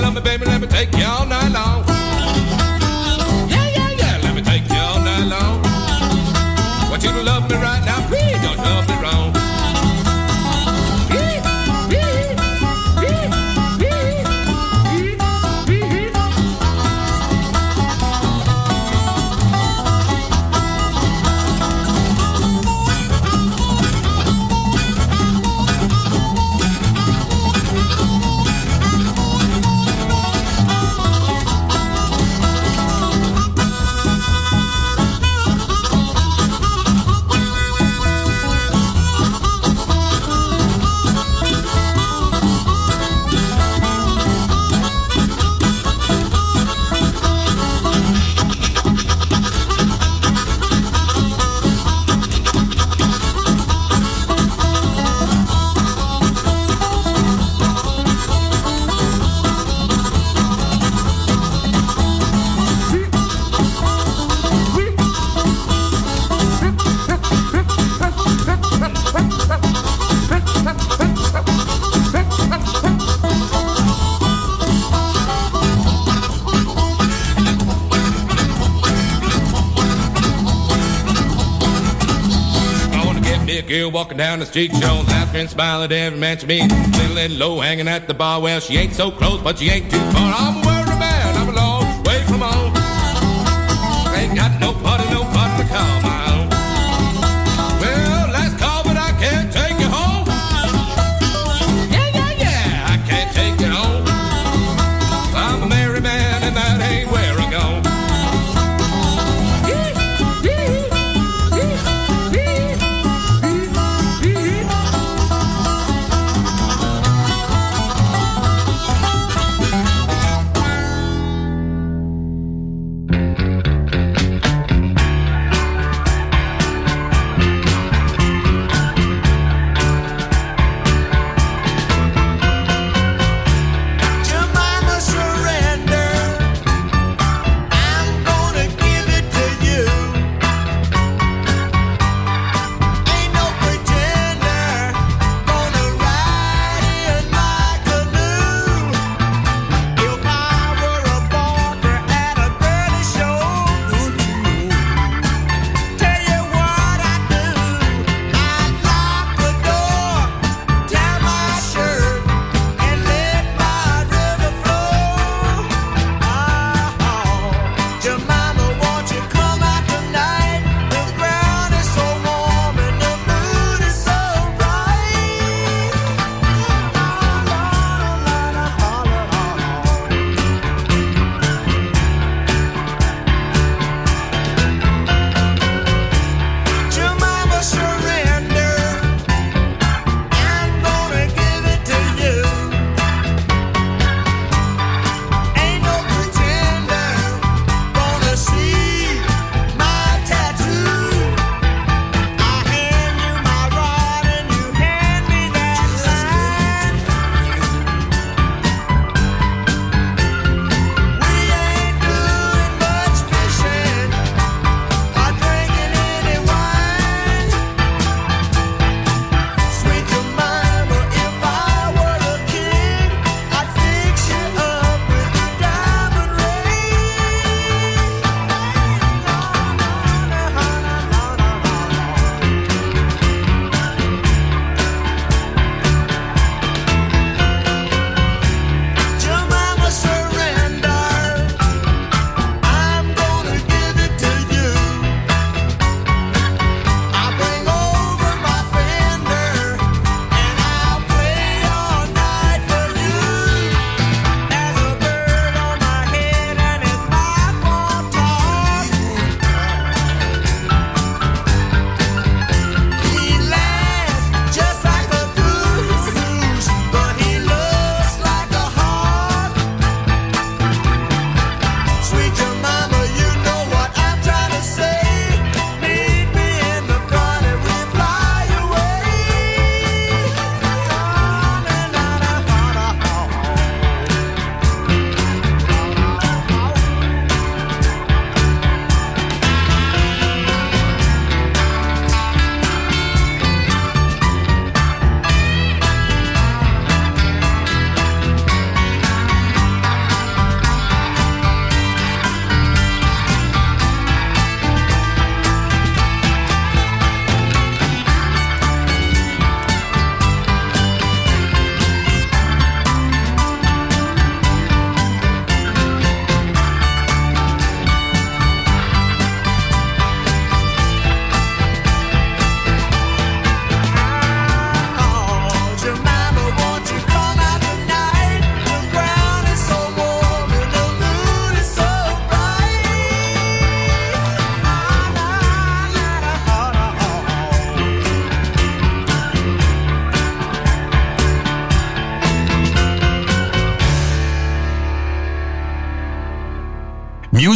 Love me, baby, let me take you down the street, showing laughter and smile at every man she meets. Little and low hanging at the bar. Well, she ain't so close, but she ain't too far. I'm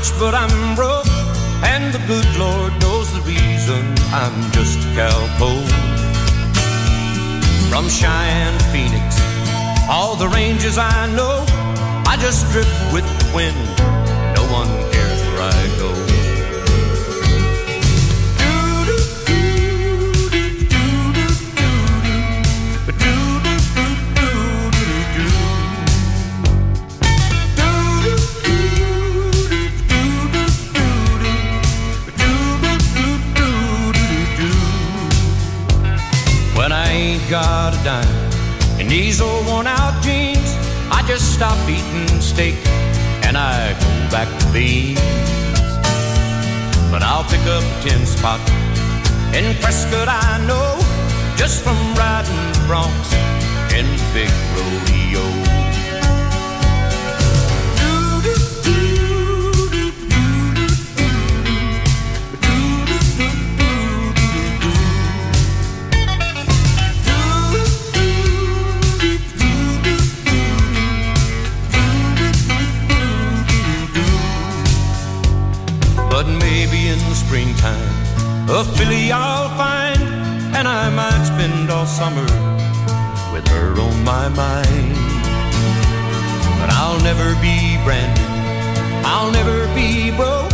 Rich but I'm broke. And the good Lord knows the reason I'm just a cowpoke. From Cheyenne Phoenix, all the ranges I know, I just drift with the wind. No one cares where I go. Got a dime in these old worn out jeans, I just stop eating steak and I go back to beans. But I'll pick up a tin spot in Prescott, I know, just from riding the broncs in the big rodeo. A filly I'll find, and I might spend all summer with her on my mind. But I'll never be branded, I'll never be broke.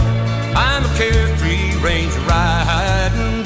I'm a carefree ranger riding,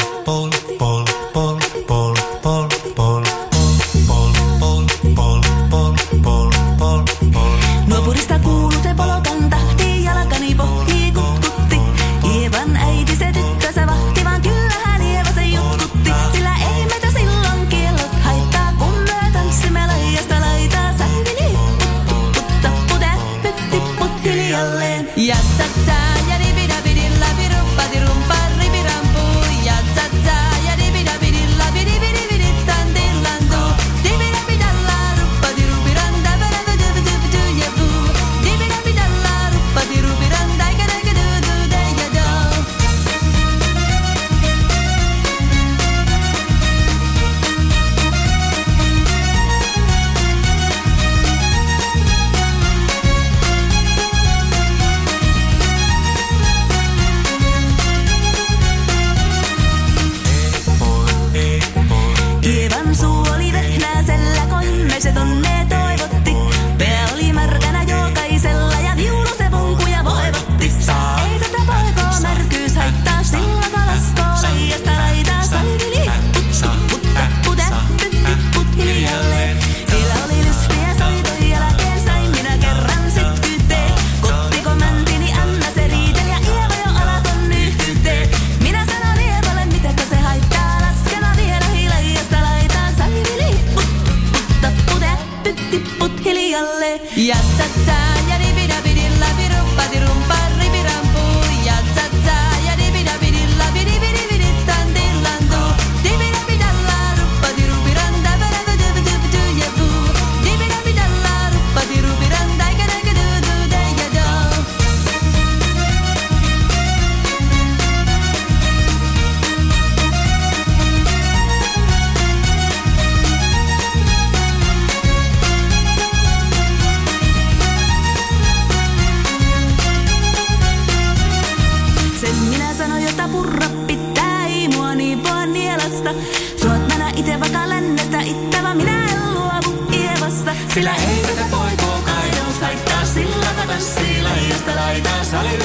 tipput hiljalle. Ja tää. Sillä heitä poikuu kaidaus laittaa sillä kata siila, josta laitaa salin.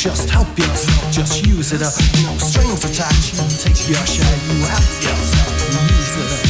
Just help yourself, just use it up. No strings attached. You take your share, you help yourself, use it up.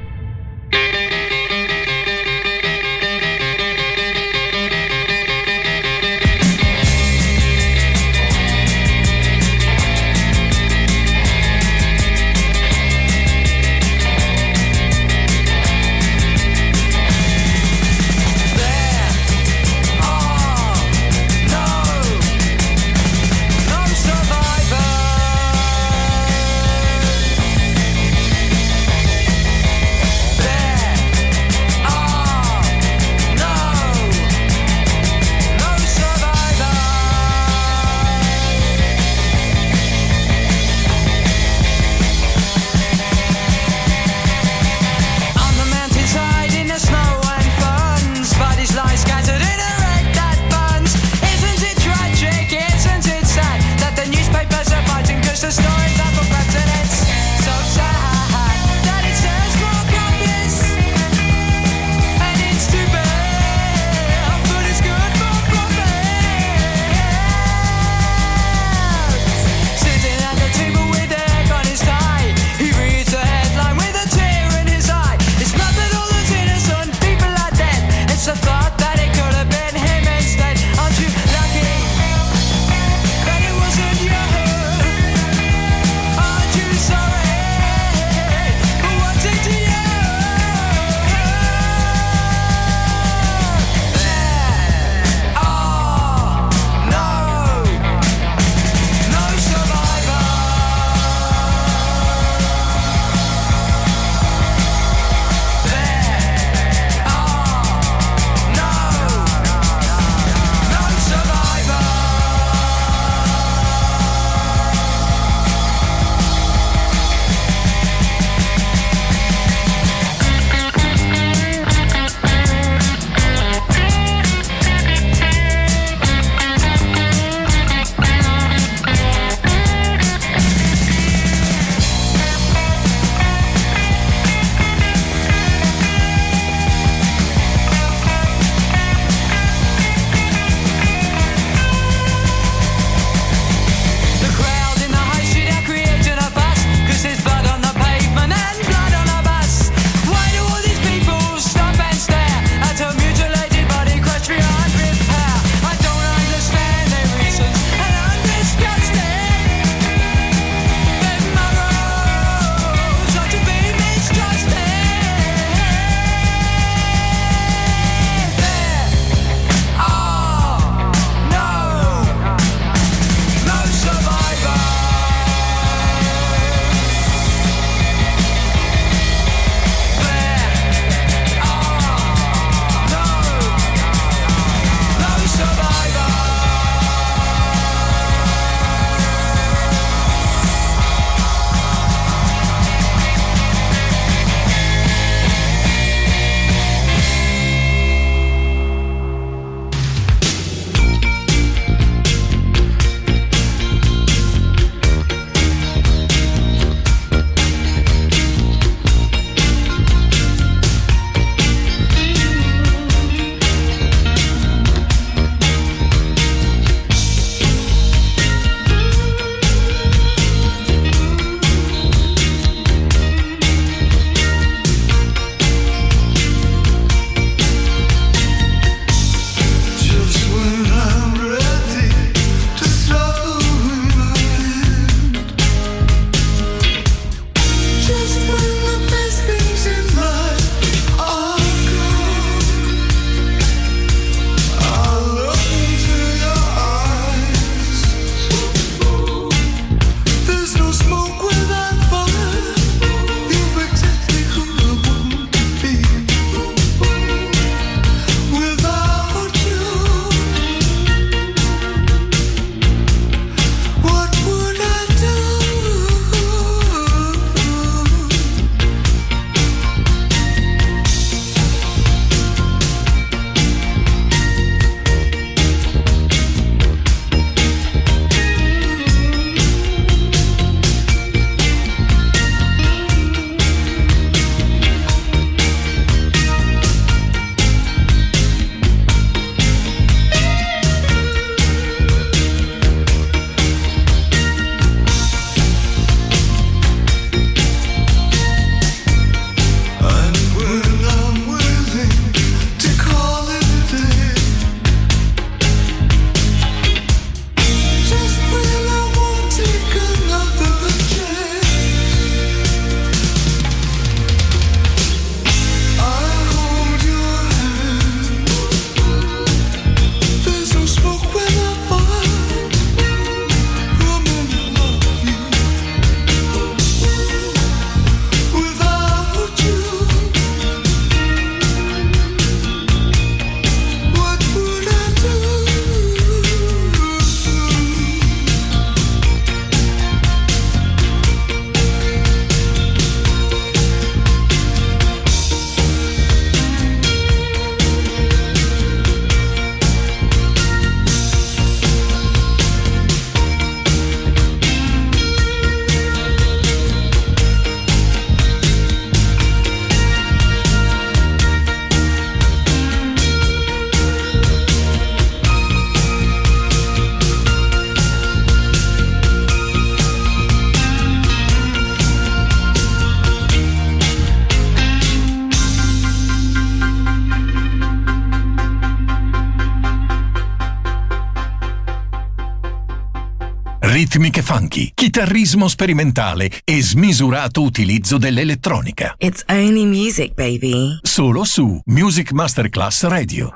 lunghi, chitarrismo sperimentale e smisurato utilizzo dell'elettronica. It's only music, baby. Solo su Music Masterclass Radio.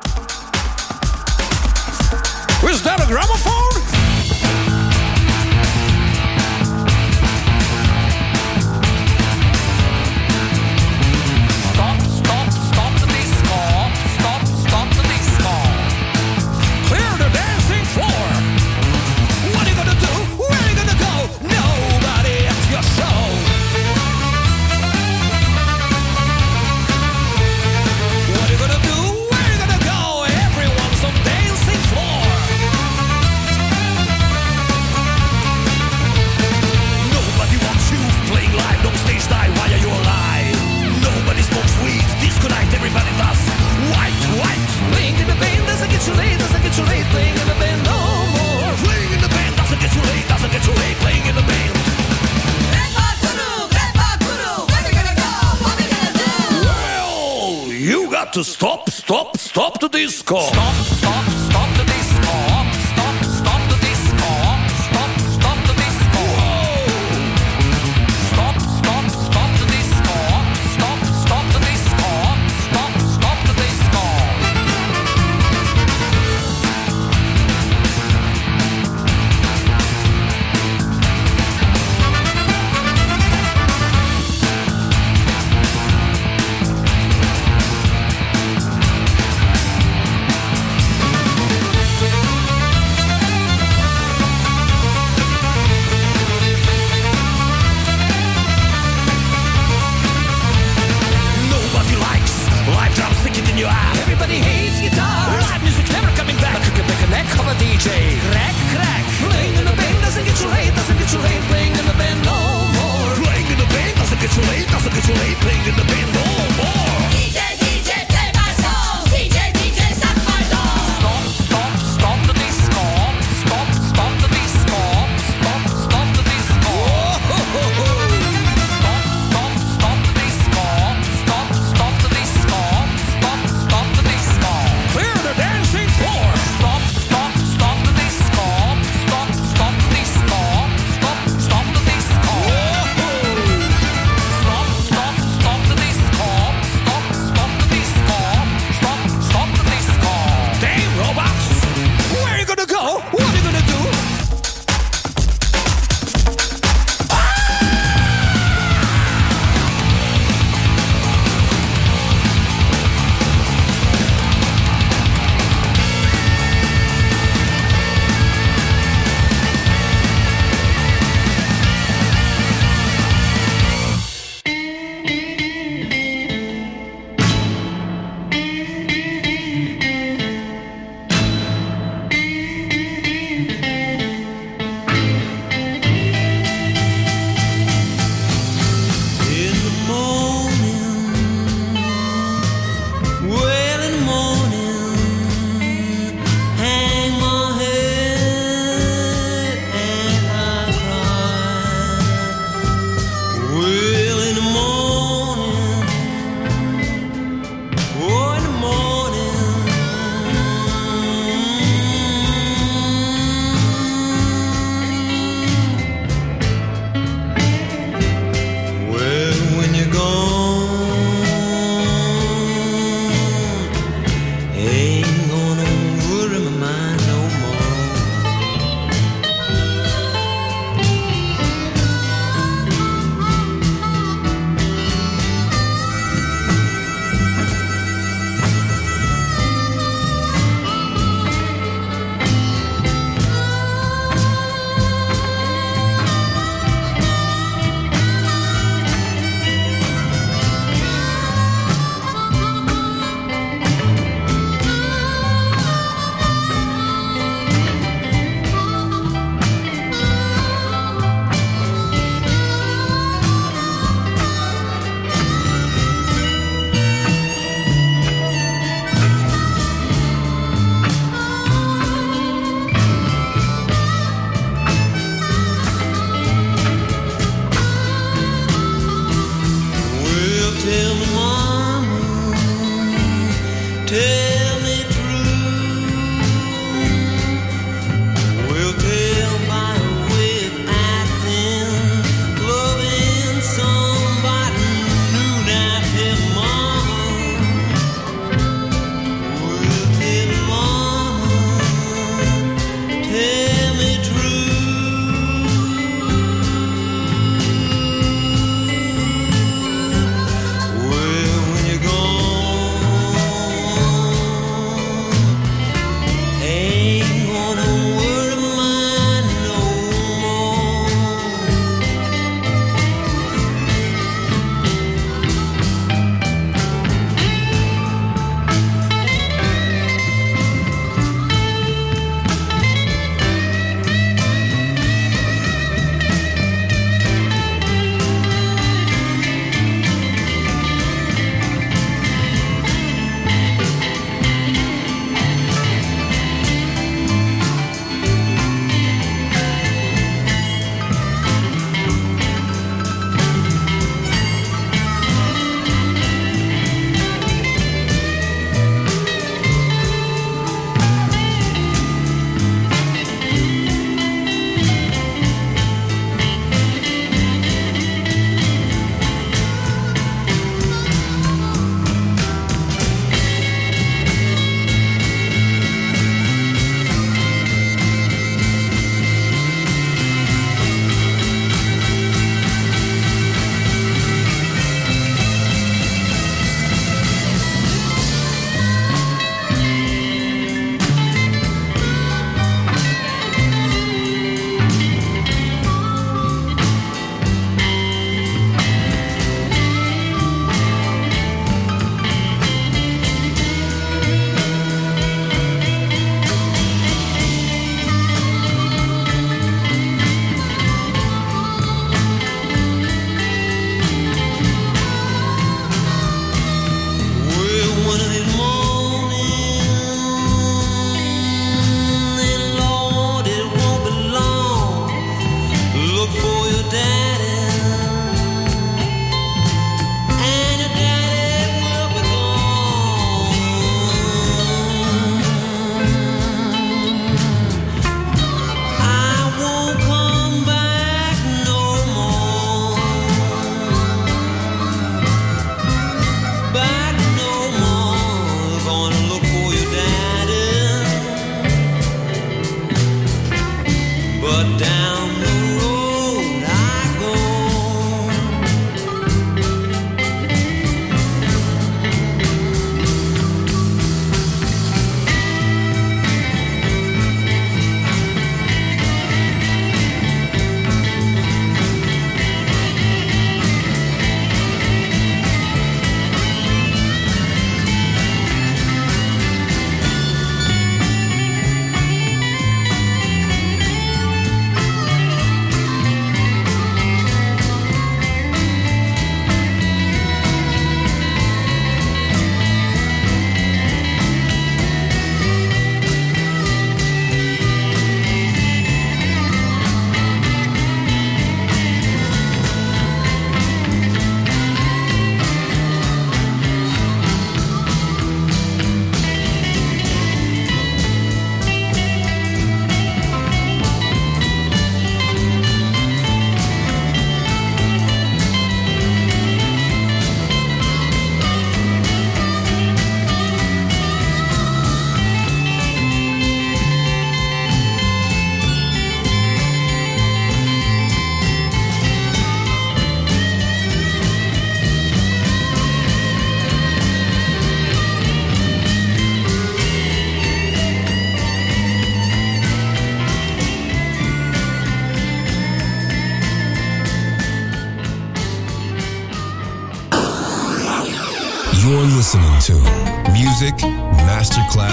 Is that a gramophone? disco. Stop, stop, stop.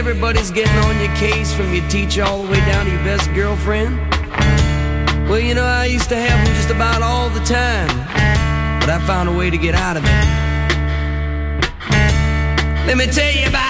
everybody's getting on your case from your teacher all the way down to your best girlfriend? Well, you know, I used to have them just about all the time, but I found a way to get out of it. Let me tell you about